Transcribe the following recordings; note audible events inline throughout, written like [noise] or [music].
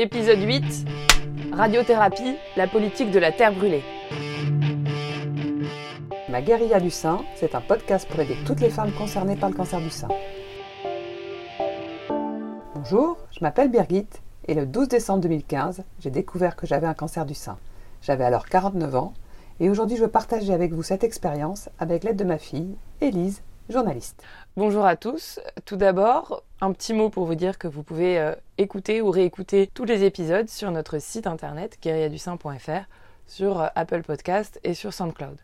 Épisode 8 Radiothérapie, la politique de la terre brûlée. Ma guérilla du sein, c'est un podcast pour aider toutes les femmes concernées par le cancer du sein. Bonjour, je m'appelle Birgit et le 12 décembre 2015, j'ai découvert que j'avais un cancer du sein. J'avais alors 49 ans et aujourd'hui je veux partager avec vous cette expérience avec l'aide de ma fille, Élise, Bonjour à tous. Tout d'abord, un petit mot pour vous dire que vous pouvez euh, écouter ou réécouter tous les épisodes sur notre site internet guerriadusain.fr, sur euh, Apple Podcast et sur SoundCloud.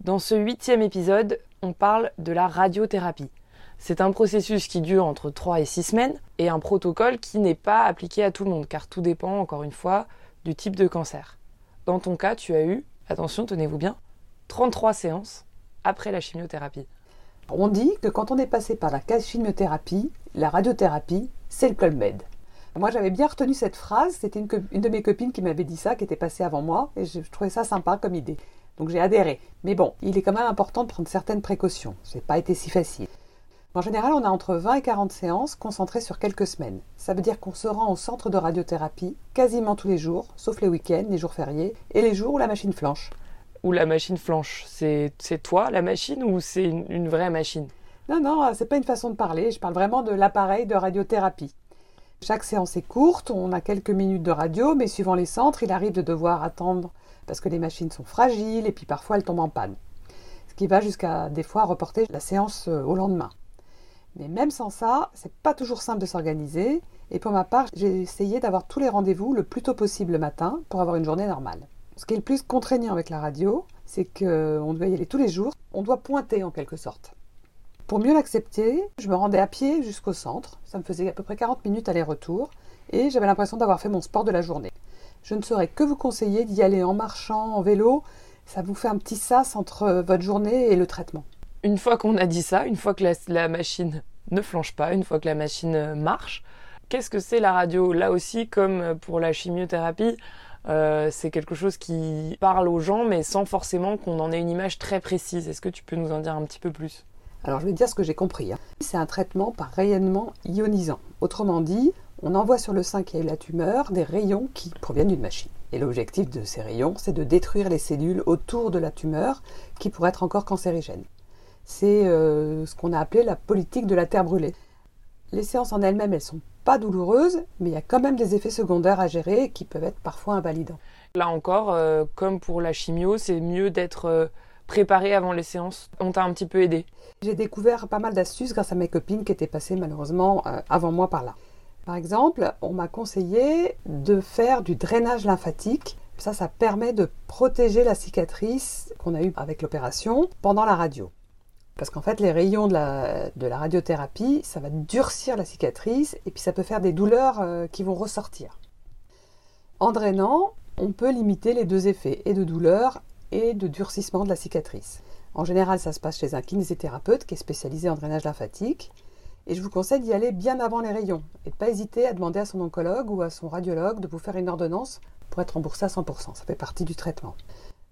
Dans ce huitième épisode, on parle de la radiothérapie. C'est un processus qui dure entre 3 et 6 semaines et un protocole qui n'est pas appliqué à tout le monde car tout dépend, encore une fois, du type de cancer. Dans ton cas, tu as eu, attention, tenez-vous bien, 33 séances après la chimiothérapie. On dit que quand on est passé par la chimiothérapie, la radiothérapie, c'est le Club. Moi, j'avais bien retenu cette phrase. C'était une, de mes copines qui m'avait dit ça, qui était passée avant moi, et je, trouvais ça sympa comme idée. Donc j'ai adhéré. Mais bon, il est quand même important de prendre certaines précautions. Ce n'a pas été si facile. En général, on a entre 20 et 40 séances concentrées sur quelques semaines. Ça veut dire qu'on se rend au centre de radiothérapie quasiment tous les jours, sauf les week-ends, les jours fériés, et les jours où la machine flanche ou la machine flanche C'est toi la machine ou c'est une, vraie machine? Non, non, c'est pas une façon de parler. Je parle vraiment de l'appareil de radiothérapie. Chaque séance est courte, on a quelques minutes de radio, mais suivant les centres, il arrive de devoir attendre parce que les machines sont fragiles et puis parfois elles tombent en panne. Ce qui va jusqu'à des fois reporter la séance euh, au lendemain. Mais même sans ça, c'est pas toujours simple de s'organiser. Et pour ma part, j'ai essayé d'avoir tous les rendez-vous le plus tôt possible le matin pour avoir une journée normale. Ce qui est le plus contraignant avec la radio, c'est qu'on doit y aller tous les jours, on doit pointer en quelque sorte. Pour mieux l'accepter, je me rendais à pied jusqu'au centre, ça me faisait à peu près 40 minutes aller-retour, et j'avais l'impression d'avoir fait mon sport de la journée. Je ne saurais que vous conseiller d'y aller en marchant, en vélo, ça vous fait un petit sas entre votre journée et le traitement. Une fois qu'on a dit ça, une fois que la, la machine ne flanche pas, une fois que la machine marche, qu'est-ce que c'est la radio? Là aussi, comme pour la chimiothérapie, euh, c'est quelque chose qui parle aux gens, mais sans forcément qu'on en ait une image très précise. Est-ce que tu peux nous en dire un petit peu plus? Alors, je vais dire ce que j'ai compris. Hein. C'est un traitement par rayonnement ionisant. Autrement dit, on envoie sur le sein qui eu la tumeur des rayons qui proviennent d'une machine. Et l'objectif de ces rayons, c'est de détruire les cellules autour de la tumeur qui pourraient être encore cancérigènes. C'est euh, ce qu'on a appelé la politique de la terre brûlée. Les séances en elles-mêmes, elles sont pas douloureuses, mais il y a quand même des effets secondaires à gérer qui peuvent être parfois invalidants. Là encore, euh, comme pour la chimio, c'est mieux d'être euh, préparé avant les séances. On t'a un petit peu aidé. J'ai découvert pas mal d'astuces grâce à mes copines qui étaient passées malheureusement euh, avant moi par là. Par exemple, on m'a conseillé de faire du drainage lymphatique. Ça, ça permet de protéger la cicatrice qu'on a eue avec l'opération pendant la radio. Parce qu'en fait, les rayons de la, radiothérapie, ça va durcir la cicatrice et puis ça peut faire des douleurs euh, qui vont ressortir. En drainant, on peut limiter les deux effets, et de douleur et de durcissement de la cicatrice. En général, ça se passe chez un kinésithérapeute qui est spécialisé en drainage lymphatique. Et je vous conseille d'y aller bien avant les rayons et de ne pas hésiter à demander à son oncologue ou à son radiologue de vous faire une ordonnance pour être remboursé à 100%. Ça fait partie du traitement.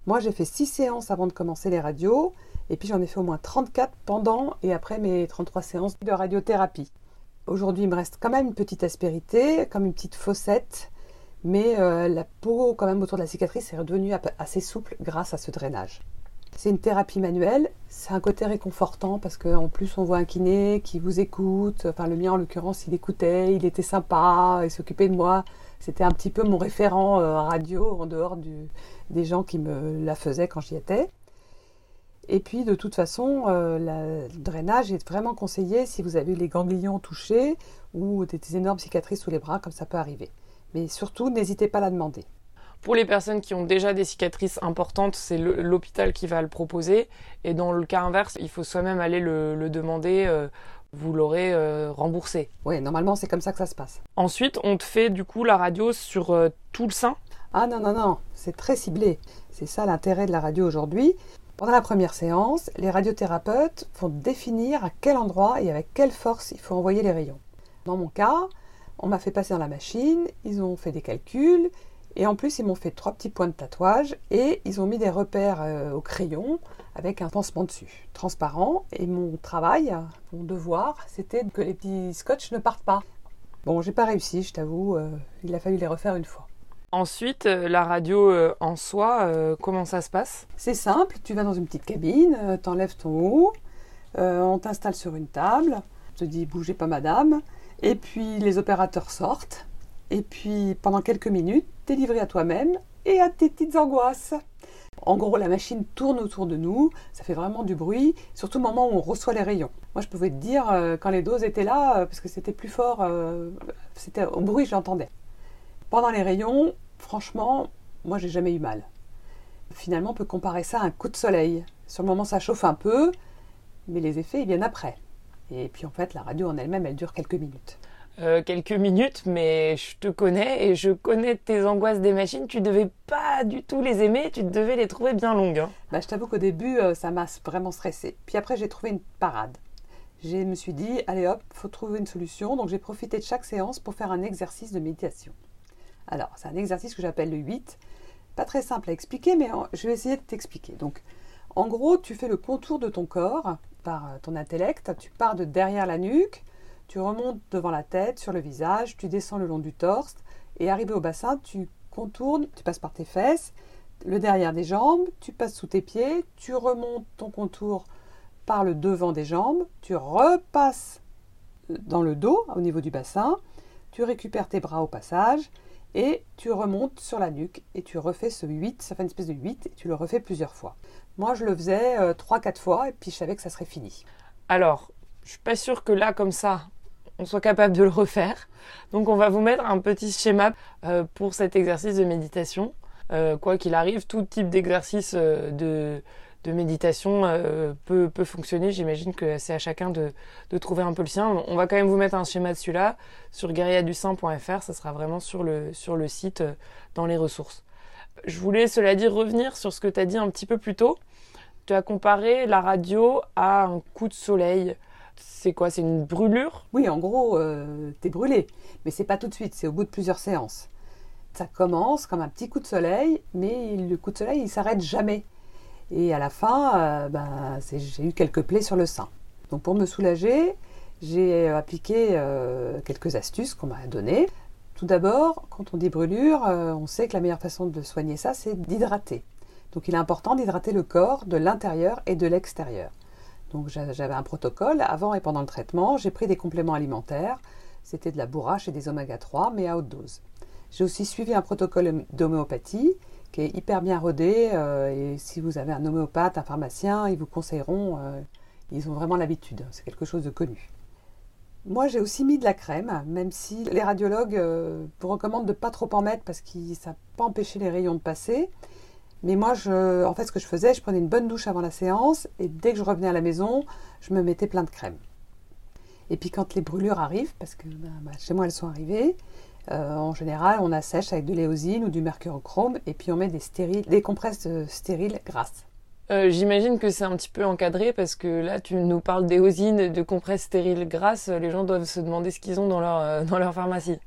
Moi, j'ai fait 6 séances avant de commencer les radios et puis j'en ai fait au moins 34 pendant et après mes 33 séances de radiothérapie. Aujourd'hui, il me reste quand même une petite aspérité, comme une petite fossette, mais euh, la peau quand même autour de la cicatrice est redevenue assez souple grâce à ce drainage. C'est une thérapie manuelle, c'est un côté réconfortant parce qu'en plus on voit un kiné qui vous écoute, enfin le mien en l'occurrence il écoutait, il était sympa, il s'occupait de moi, c'était un petit peu mon référent euh, radio en dehors des gens qui me la faisaient quand j'y étais. Et puis, de toute façon, euh, le drainage est vraiment conseillé si vous avez les ganglions touchés ou des, énormes cicatrices sous les bras, comme ça peut arriver. Mais surtout, n'hésitez pas à la demander. Pour les personnes qui ont déjà des cicatrices importantes, c'est l'hôpital qui va le proposer. Et dans le cas inverse, il faut soi-même aller le, demander. Euh, vous l'aurez euh, remboursé. Oui, normalement, c'est comme ça que ça se passe. Ensuite, on te fait du coup la radio sur tout le sein Ah non, non, non, c'est très ciblé. C'est ça l'intérêt de la radio aujourd'hui. Pendant la première séance, les radiothérapeutes vont définir à quel endroit et avec quelle force il faut envoyer les rayons. Dans mon cas, on m'a fait passer dans la machine, ils ont fait des calculs, et en plus ils m'ont fait trois petits points de tatouage, et ils ont mis des repères euh, au crayon avec un pansement dessus, transparent, et mon travail, mon devoir, c'était que les petits scotch ne partent pas. Bon, j'ai pas réussi, je t'avoue, euh, il a fallu les refaire une fois. Ensuite, euh, la radio euh, en soi, euh, comment ça se passe? C'est simple, tu vas dans une petite cabine, t'enlèves ton haut, on t'installe sur une table, on te dit bougez pas madame, et puis les opérateurs sortent, et puis pendant quelques minutes, t'es livré à toi-même et à tes petites angoisses. En gros, la machine tourne autour de nous, ça fait vraiment du bruit, surtout au moment où on reçoit les rayons. Moi, je pouvais te dire, quand les doses étaient là, parce que c'était plus fort, c'était au bruit, je l'entendais. Pendant les rayons, franchement, moi, j'ai jamais eu mal. Finalement, on peut comparer ça à un coup de soleil. Sur le moment, ça chauffe un peu, mais les effets, ils viennent après. Et puis, en fait, la radio en elle-même, elle dure quelques minutes. Euh, Quelques minutes, mais je te connais et je connais tes angoisses des machines. Tu devais pas du tout les aimer, tu devais les trouver bien longues. hein. Bah, je t'avoue qu'au début, euh, ça m'a vraiment stressé. Puis après, j'ai trouvé une parade. Je me suis dit, allez hop, faut trouver une solution. Donc, j'ai profité de chaque séance pour faire un exercice de méditation. Alors, c'est un exercice que j'appelle le 8. Pas très simple à expliquer, mais je vais essayer de t'expliquer. Donc, en gros, tu fais le contour de ton corps par euh, ton intellect. Tu pars de derrière la nuque, tu remontes devant la tête, sur le visage, tu descends le long du torse, et arrivé au bassin, tu contournes, tu passes par tes fesses, le derrière des jambes, tu passes sous tes pieds, tu remontes ton contour par le devant des jambes, tu repasses dans le dos au niveau du bassin, tu récupères tes bras au passage et tu remontes sur la nuque et tu refais ce 8, ça fait une espèce de 8 et tu le refais plusieurs fois. Moi je le faisais 3-4 fois et puis je savais que ça serait fini. Alors, je suis pas sûre que là, comme ça, on soit capable de le refaire. Donc, on va vous mettre un petit schéma euh, pour cet exercice de méditation. Euh, quoi qu'il arrive, tout type d'exercice euh, de, de méditation euh, peut, fonctionner. J'imagine que c'est à chacun de, de trouver un peu le sien. On va quand même vous mettre un schéma dessus là sur guerriadussin.fr. Ça sera vraiment sur le, sur le site, euh, dans les ressources. Je voulais, cela dit, revenir sur ce que tu as dit un petit peu plus tôt. Tu as comparé la radio à un coup de soleil. C'est quoi? C'est une brûlure? Oui, en gros, euh, t'es brûlé, mais c'est pas tout de suite, c'est au bout de plusieurs séances. Ça commence comme un petit coup de soleil, mais le coup de soleil, il s'arrête jamais. Et à la fin, euh, ben, j'ai eu quelques plaies sur le sein. Donc pour me soulager, j'ai appliqué euh, quelques astuces qu'on m'a données. Tout d'abord, quand on dit brûlure, euh, on sait que la meilleure façon de soigner ça, c'est d'hydrater. Donc il est important d'hydrater le corps de l'intérieur et de l'extérieur. Donc j'a- j'avais un protocole avant et pendant le traitement. J'ai pris des compléments alimentaires. C'était de la bourrache et des oméga 3, mais à haute dose. J'ai aussi suivi un protocole d'homéopathie qui est hyper bien rodé. euh, et si vous avez un homéopathe, un pharmacien, ils vous conseilleront. euh, ils ont vraiment l'habitude. C'est quelque chose de connu. Moi, j'ai aussi mis de la crème, même si les radiologues euh, vous recommandent de pas trop en mettre parce que ça pas empêché les rayons de passer. Mais moi, je, en fait, ce que je faisais, je prenais une bonne douche avant la séance et dès que je revenais à la maison, je me mettais plein de crème. Et puis quand les brûlures arrivent, parce que ben, chez moi elles sont arrivées, euh, en général on assèche avec de l'éosine ou du mercurochrome et puis on met des, stériles, des compresses stériles grasses. Euh, J'imagine que c'est un petit peu encadré parce que là, tu nous parles d'éosine, de compresses stériles grasses. Les gens doivent se demander ce qu'ils ont dans leur, euh, dans leur pharmacie.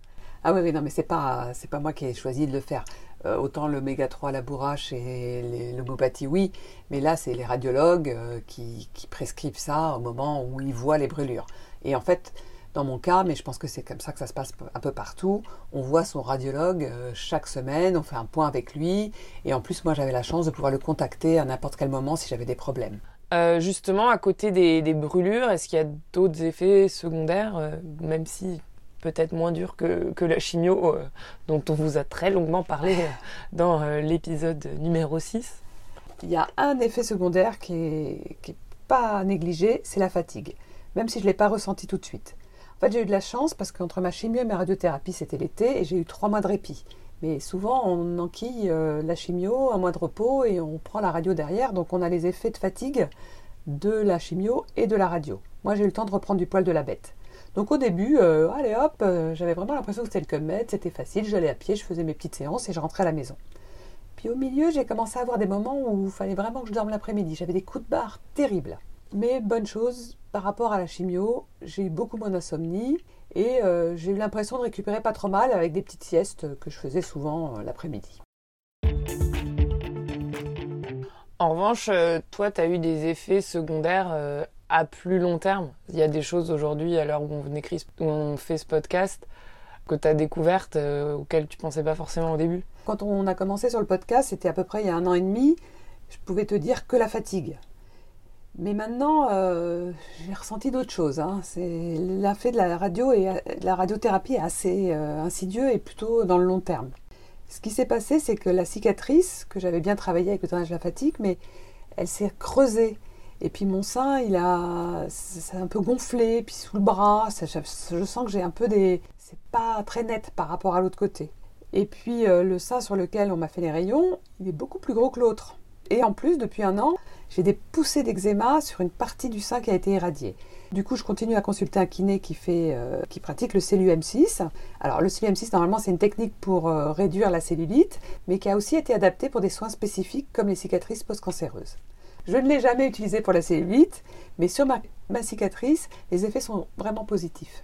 Ah oui, oui, non, mais c'est pas, c'est pas moi qui ai choisi de le faire. Euh, autant l'oméga 3, la bourrache et l'homéopathie, oui, mais là, c'est les radiologues qui, qui prescrivent ça au moment où ils voient les brûlures. Et en fait, dans mon cas, mais je pense que c'est comme ça que ça se passe un peu partout, on voit son radiologue euh, chaque semaine, on fait un point avec lui, et en plus, moi, j'avais la chance de pouvoir le contacter à n'importe quel moment si j'avais des problèmes. Euh, justement, à côté des, des brûlures, est-ce qu'il y a d'autres effets secondaires, euh, même si peut-être moins durs que, que la chimio, euh, dont on vous a très longuement parlé dans l'épisode numéro 6 Il y a un effet secondaire qui est, qui est pas négligé, c'est la fatigue, même si je ne l'ai pas ressenti tout de suite. J'ai eu de la chance parce qu'entre ma chimio et ma radiothérapie, c'était l'été et j'ai eu trois mois de répit. Mais souvent, on enquille euh, la chimio, un mois de repos et on prend la radio derrière, donc on a les effets de fatigue de la chimio et de la radio. Moi, j'ai eu le temps de reprendre du poil de la bête. Donc au début, euh, allez hop, euh, j'avais vraiment l'impression que c'était le comète, c'était facile, j'allais à pied, je faisais mes petites séances et je rentrais à la maison. Puis au milieu, j'ai commencé à avoir des moments où il fallait vraiment que je dorme l'après-midi. J'avais des coups de barre terribles. Mais bonne chose, par rapport à la chimio, j'ai eu beaucoup moins d'insomnie et euh, j'ai eu l'impression de récupérer pas trop mal avec des petites siestes que je faisais souvent euh, l'après-midi. En revanche, euh, toi, tu as eu des effets secondaires euh, à plus long terme. Il y a des choses aujourd'hui, à l'heure où on écrit, où on fait ce podcast, que tu as découvertes auxquelles tu pensais pas forcément au début Quand on a commencé sur le podcast, c'était à peu près il y a un an et demi, je pouvais te dire que la fatigue. Mais maintenant, j'ai ressenti d'autres choses. Hein. L'effet de la radio et la radiothérapie est assez insidieux et plutôt dans le long terme. Ce qui s'est passé, c'est que la cicatrice, que j'avais bien travaillé avec le drainage de la fatigue, mais elle s'est creusée. Et puis mon sein, il a, c'est un peu gonflé, puis sous le bras, je, sens que j'ai un peu des, c'est pas très net par rapport à l'autre côté. Et puis euh, le sein sur lequel on m'a fait les rayons, il est beaucoup plus gros que l'autre. Et en plus, depuis un an, j'ai des poussées d'eczéma sur une partie du sein qui a été irradiée. Du coup, je continue à consulter un kiné qui, fait, euh, qui pratique le CELU-M6. Alors, le CELU-M6, normalement, c'est une technique pour euh, réduire la cellulite, mais qui a aussi été adaptée pour des soins spécifiques comme les cicatrices post-cancéreuses. Je ne l'ai jamais utilisé pour la cellulite, mais sur ma, cicatrice, les effets sont vraiment positifs.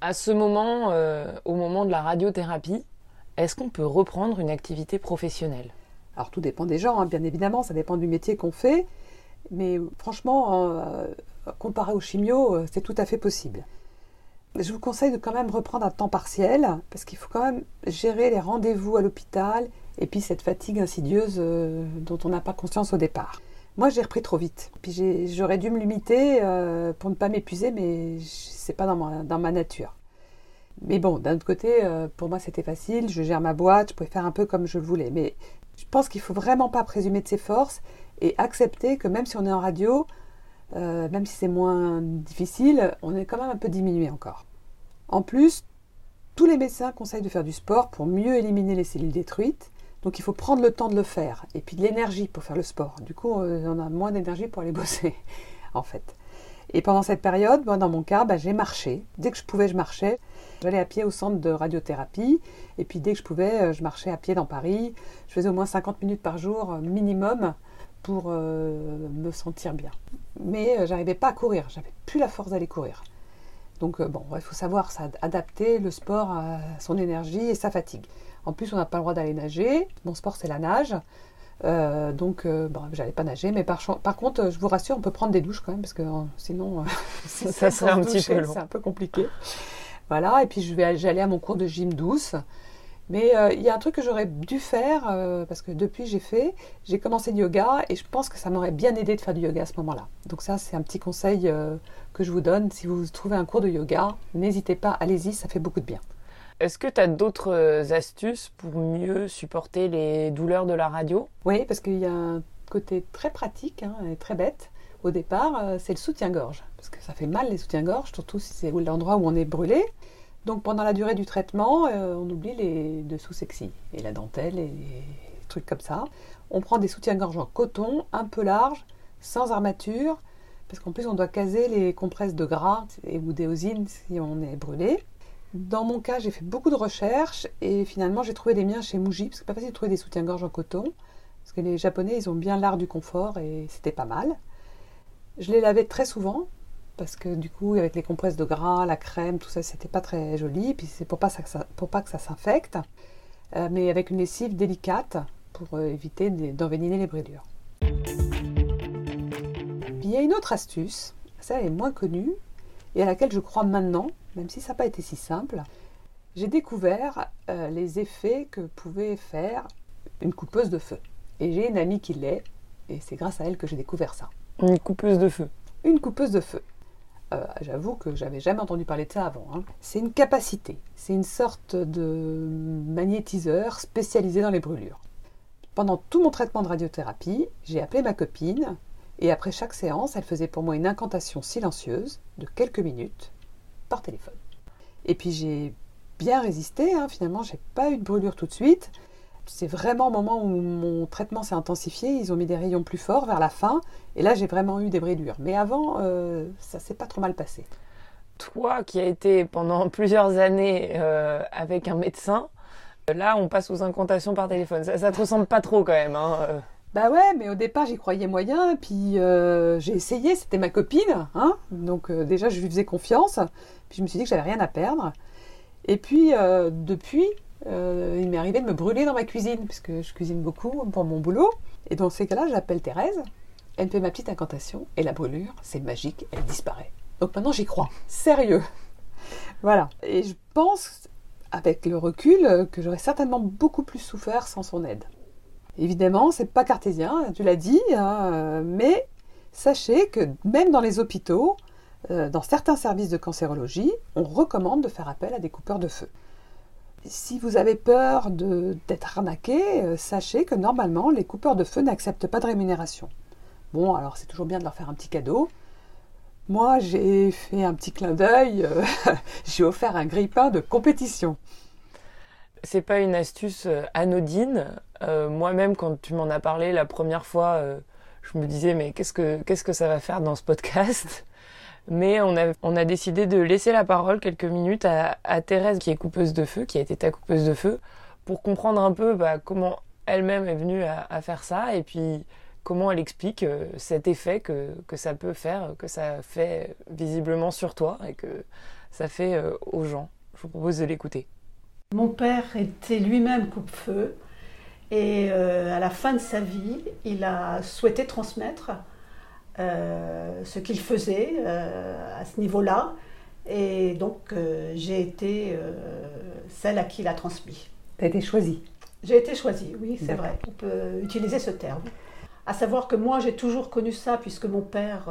À ce moment, euh, au moment de la radiothérapie, est-ce qu'on peut reprendre une activité professionnelle? Alors, tout dépend des gens, hein, bien évidemment, ça dépend du métier qu'on fait. Mais franchement, comparé au chimio, euh, c'est tout à fait possible. Je vous conseille de quand même reprendre un temps partiel, parce qu'il faut quand même gérer les rendez-vous à l'hôpital et puis cette fatigue insidieuse euh, dont on n'a pas conscience au départ. Moi, j'ai repris trop vite. Puis j'aurais dû me limiter euh, pour ne pas m'épuiser, mais c'est pas dans ma, nature. Mais bon, d'un autre côté, pour moi, c'était facile. Je gère ma boîte, je pouvais faire un peu comme je le voulais. Mais pense qu'il faut vraiment pas présumer de ses forces et accepter que même si on est en radio, euh, même si c'est moins difficile, on est quand même un peu diminué encore. En plus, tous les médecins conseillent de faire du sport pour mieux éliminer les cellules détruites. Donc il faut prendre le temps de le faire et puis de l'énergie pour faire le sport. Du coup, on a moins d'énergie pour aller [laughs] bosser, en fait. Et pendant cette période, moi, dans mon cas, bah, j'ai marché. Dès que je pouvais, je marchais. J'allais à pied au centre de radiothérapie. Et puis dès que je pouvais, euh, je marchais à pied dans Paris. Je faisais au moins 50 minutes par jour minimum pour euh, me sentir bien. Mais euh, j'arrivais pas à courir, j'avais plus la force d'aller courir. Donc euh, bon, il faut savoir adapter le sport à son énergie et sa fatigue. En plus, on n'a pas le droit d'aller nager. Mon sport, c'est la nage. Donc, bon, j'allais pas nager, mais par, par, contre, je vous rassure, on peut prendre des douches quand même, parce que sinon, [laughs] ça serait un petit peu long. C'est un peu compliqué. Voilà, et puis je vais, j'allais à mon cours de gym douce. Mais euh, il y a un truc que j'aurais dû faire, euh, parce que depuis j'ai fait, j'ai commencé le yoga et je pense que ça m'aurait bien aidé de faire du yoga à ce moment-là. Donc ça c'est un petit conseil euh, que je vous donne. Si vous trouvez un cours de yoga, n'hésitez pas, allez-y, ça fait beaucoup de bien. Est-ce que tu as d'autres astuces pour mieux supporter les douleurs de la radio? Oui, parce qu'il y a un côté très pratique hein, et très bête. Au départ, c'est le soutien-gorge, parce que ça fait mal les soutiens-gorge, surtout si c'est l'endroit où on est brûlé. Donc pendant la durée du traitement, euh, on oublie les dessous sexy et la dentelle et les trucs comme ça. On prend des soutiens-gorge en coton, un peu large, sans armature, parce qu'en plus on doit caser les compresses de gras et ou d'éosine si on est brûlé. Dans mon cas, j'ai fait beaucoup de recherches et finalement j'ai trouvé les miens chez Muji, parce que c'est pas facile de trouver des soutiens-gorge en coton, parce que les Japonais ils ont bien l'art du confort et c'était pas mal. Je les lavais très souvent, parce que du coup, avec les compresses de gras, la crème, tout ça, c'était pas très joli. Puis c'est pour pas, que ça s'infecte, euh, mais avec une lessive délicate pour euh, éviter d'enveniner les brûlures. il y a une autre astuce, ça est moins connue et à laquelle je crois maintenant, même si ça n'a pas été si simple. J'ai découvert euh, les effets que pouvait faire une coupeuse de feu. Et j'ai une amie qui l'est, et c'est grâce à elle que j'ai découvert ça. Une coupeuse de feu Une coupeuse de feu. Euh, j'avoue que j'avais jamais entendu parler de ça avant. Hein. C'est une capacité, c'est une sorte de magnétiseur spécialisé dans les brûlures. Pendant tout mon traitement de radiothérapie, j'ai appelé ma copine et après chaque séance, elle faisait pour moi une incantation silencieuse de quelques minutes par téléphone. Et puis j'ai bien résisté, hein. finalement, j'ai pas eu de brûlure tout de suite c'est vraiment au moment où mon traitement s'est intensifié, ils ont mis des rayons plus forts vers la fin, et là j'ai vraiment eu des brûlures. Mais avant, euh, ça s'est pas trop mal passé. Toi qui as été pendant [laughs] plusieurs années euh, avec un médecin, là on passe aux incantations par téléphone. Ça, ça te ressemble pas trop quand même. Hein euh. Bah ouais, mais au départ j'y croyais moyen, puis j'ai essayé, c'était ma copine, hein donc déjà je lui faisais confiance, puis je me suis dit que j'avais rien à perdre. Et puis depuis, euh, il m'est arrivé de me brûler dans ma cuisine, puisque je cuisine beaucoup pour mon boulot. Et dans ces cas-là, j'appelle Thérèse, elle me fait ma petite incantation, et la brûlure, c'est magique, elle disparaît. Donc maintenant, j'y crois. Sérieux. voilà. Et je pense, avec le recul, que j'aurais certainement beaucoup plus souffert sans son aide. Évidemment, c'est pas cartésien, tu l'as dit, hein, mais sachez que même dans les hôpitaux, euh, dans certains services de cancérologie, on recommande de faire appel à des coupeurs de feu. Si vous avez peur d'être arnaqué, euh, sachez que normalement, les coupeurs de feu n'acceptent pas de rémunération. Bon, alors c'est toujours bien de leur faire un petit cadeau. Moi, j'ai fait un petit clin d'œil, euh, [laughs] j'ai offert un grille-pain de compétition. C'est pas une astuce anodine. Moi-même, quand tu m'en as parlé la première fois, je me disais, mais qu'est-ce que, qu'est-ce que ça va faire dans ce podcast? [laughs] Mais on a, on a décidé de laisser la parole quelques minutes à, à, Thérèse, qui est coupeuse de feu, qui a été ta coupeuse de feu, pour comprendre un peu bah, comment elle-même est venue à, faire ça et puis comment elle explique euh, cet effet que, que, ça peut faire, que ça fait visiblement sur toi et que ça fait euh, aux gens. Je vous propose de l'écouter. Mon père était lui-même coupe-feu et euh, à la fin de sa vie, il a souhaité transmettre euh, ce qu'il faisait euh, à ce niveau-là. Et donc, j'ai été celle à qui il a transmis. Tu as été choisie J'ai été choisie, oui, c'est vrai. On peut utiliser ce terme. À savoir que moi, j'ai toujours connu ça, puisque mon père,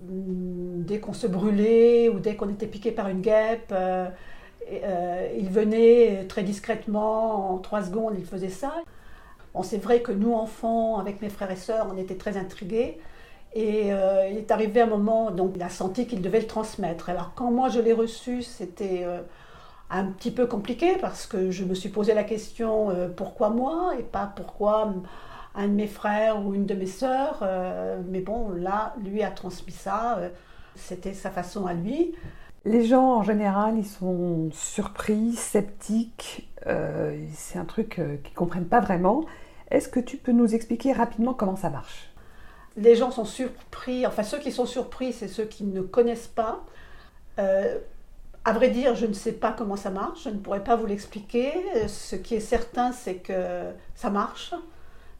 dès qu'on se brûlait ou dès qu'on était piqué par une guêpe, il venait très discrètement, en trois secondes, il faisait ça c'est vrai que nous, enfants, avec mes frères et sœurs, on était très intrigués. Et euh, il est arrivé un moment, donc il a senti qu'il devait le transmettre. Alors quand moi je l'ai reçu, c'était euh, un petit peu compliqué parce que je me suis posé la question euh, pourquoi moi et pas pourquoi un de mes frères ou une de mes sœurs. mais bon, là, lui a transmis ça. c'était sa façon à lui. Les gens en général, ils sont surpris, sceptiques. c'est un truc qu'ils ne comprennent pas vraiment. Est-ce que tu peux nous expliquer rapidement comment ça marche? Les gens sont surpris, enfin ceux qui sont surpris, c'est ceux qui ne connaissent pas. Euh, à vrai dire, je ne sais pas comment ça marche, je ne pourrais pas vous l'expliquer. Ce qui est certain, c'est que ça marche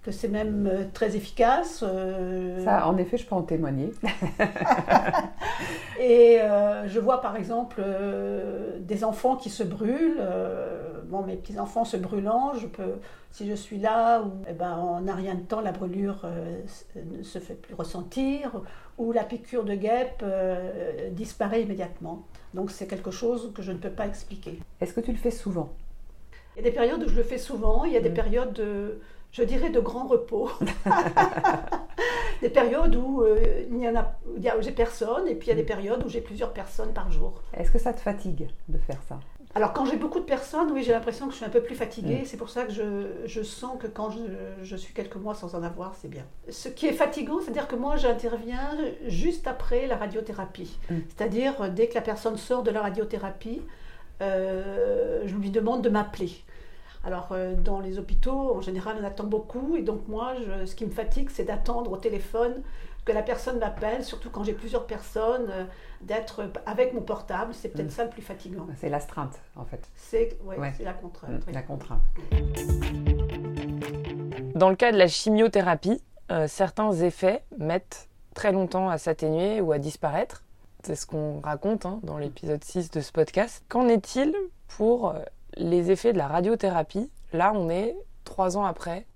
que c'est même euh, très efficace. Euh. Ça, en effet, je peux en témoigner. [laughs] et euh, je vois par exemple des enfants qui se brûlent. bon, mes petits enfants se brûlant, je peux, si je suis là, ou, eh ben, en n'a rien de temps, la brûlure ne se fait plus ressentir, ou la piqûre de guêpe disparaît immédiatement. Donc c'est quelque chose que je ne peux pas expliquer. Est-ce que tu le fais souvent? Il y a des périodes où je le fais souvent, il y a des mmh. périodes de je dirais, de grand repos. [laughs] des périodes où euh, il y en a, j'ai personne, et puis il y a des périodes où j'ai plusieurs personnes par jour. Est-ce que ça te fatigue de faire ça? Alors quand j'ai beaucoup de personnes, oui, j'ai l'impression que je suis un peu plus fatiguée. Mm. C'est pour ça que je, je sens que quand je, je, suis quelques mois sans en avoir, c'est bien. Ce qui est fatigant, c'est-à-dire que moi, j'interviens juste après la radiothérapie. Mm. C'est-à-dire, dès que la personne sort de la radiothérapie, euh, je lui demande de m'appeler. Alors, euh, dans les hôpitaux, en général, on attend beaucoup. Et donc, moi, ce qui me fatigue, c'est d'attendre au téléphone que la personne m'appelle, surtout quand j'ai plusieurs personnes, euh, d'être avec mon portable. C'est peut-être mm. ça le plus fatigant. C'est l'astreinte, en fait. C'est la contrainte. Mm, la contrainte. Dans le cas de la chimiothérapie, euh, certains effets mettent très longtemps à s'atténuer ou à disparaître. C'est ce qu'on raconte hein, dans l'épisode 6 de ce podcast. Qu'en est-il pour les effets de la radiothérapie, là on est trois ans après.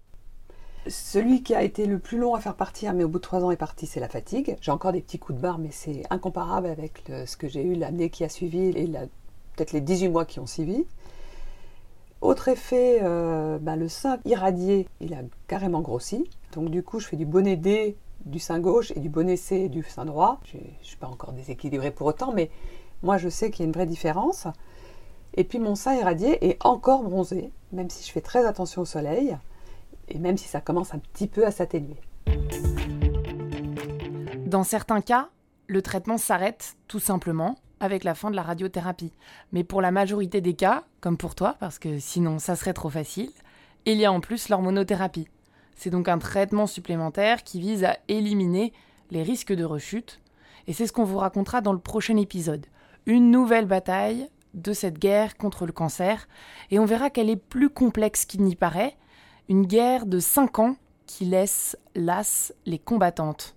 Celui qui a été le plus long à faire partir, mais au bout de trois ans est parti, c'est la fatigue. J'ai encore des petits coups de barre, mais c'est incomparable avec ce que j'ai eu l'année qui a suivi et peut-être les 18 mois qui ont suivi. Autre effet, euh, bah, le sein irradié, il a carrément grossi. Donc du coup, je fais du bonnet D du sein gauche et du bonnet C du sein droit. Je ne suis pas encore déséquilibré pour autant, mais moi je sais qu'il y a une vraie différence. Et puis mon sein irradié est encore bronzé, même si je fais très attention au soleil, et même si ça commence un petit peu à s'atténuer. Dans certains cas, le traitement s'arrête tout simplement avec la fin de la radiothérapie. Mais pour la majorité des cas, comme pour toi, parce que sinon ça serait trop facile, il y a en plus l'hormonothérapie. C'est donc un traitement supplémentaire qui vise à éliminer les risques de rechute. Et c'est ce qu'on vous racontera dans le prochain épisode. Une nouvelle bataille de cette guerre contre le cancer, et on verra qu'elle est plus complexe qu'il n'y paraît, une guerre de 5 ans qui laisse las les combattantes.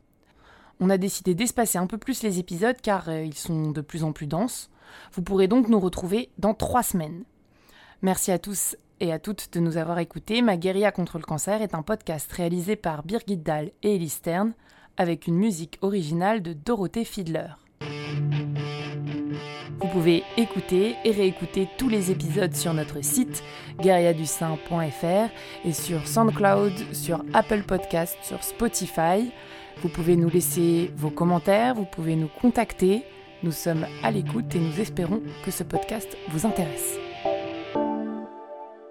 On a décidé d'espacer un peu plus les épisodes car euh, ils sont de plus en plus denses. Vous pourrez donc nous retrouver dans trois semaines. Merci à tous et à toutes de nous avoir écoutés. Ma guérilla contre le cancer est un podcast réalisé par Birgit Dahl et Ellie Stern avec une musique originale de Dorothée Fiedler. Vous pouvez écouter et réécouter tous les épisodes sur notre site guerriadusain.fr et sur SoundCloud, sur Apple Podcast, sur Spotify. Vous pouvez nous laisser vos commentaires, vous pouvez nous contacter. Nous sommes à l'écoute et nous espérons que ce podcast vous intéresse.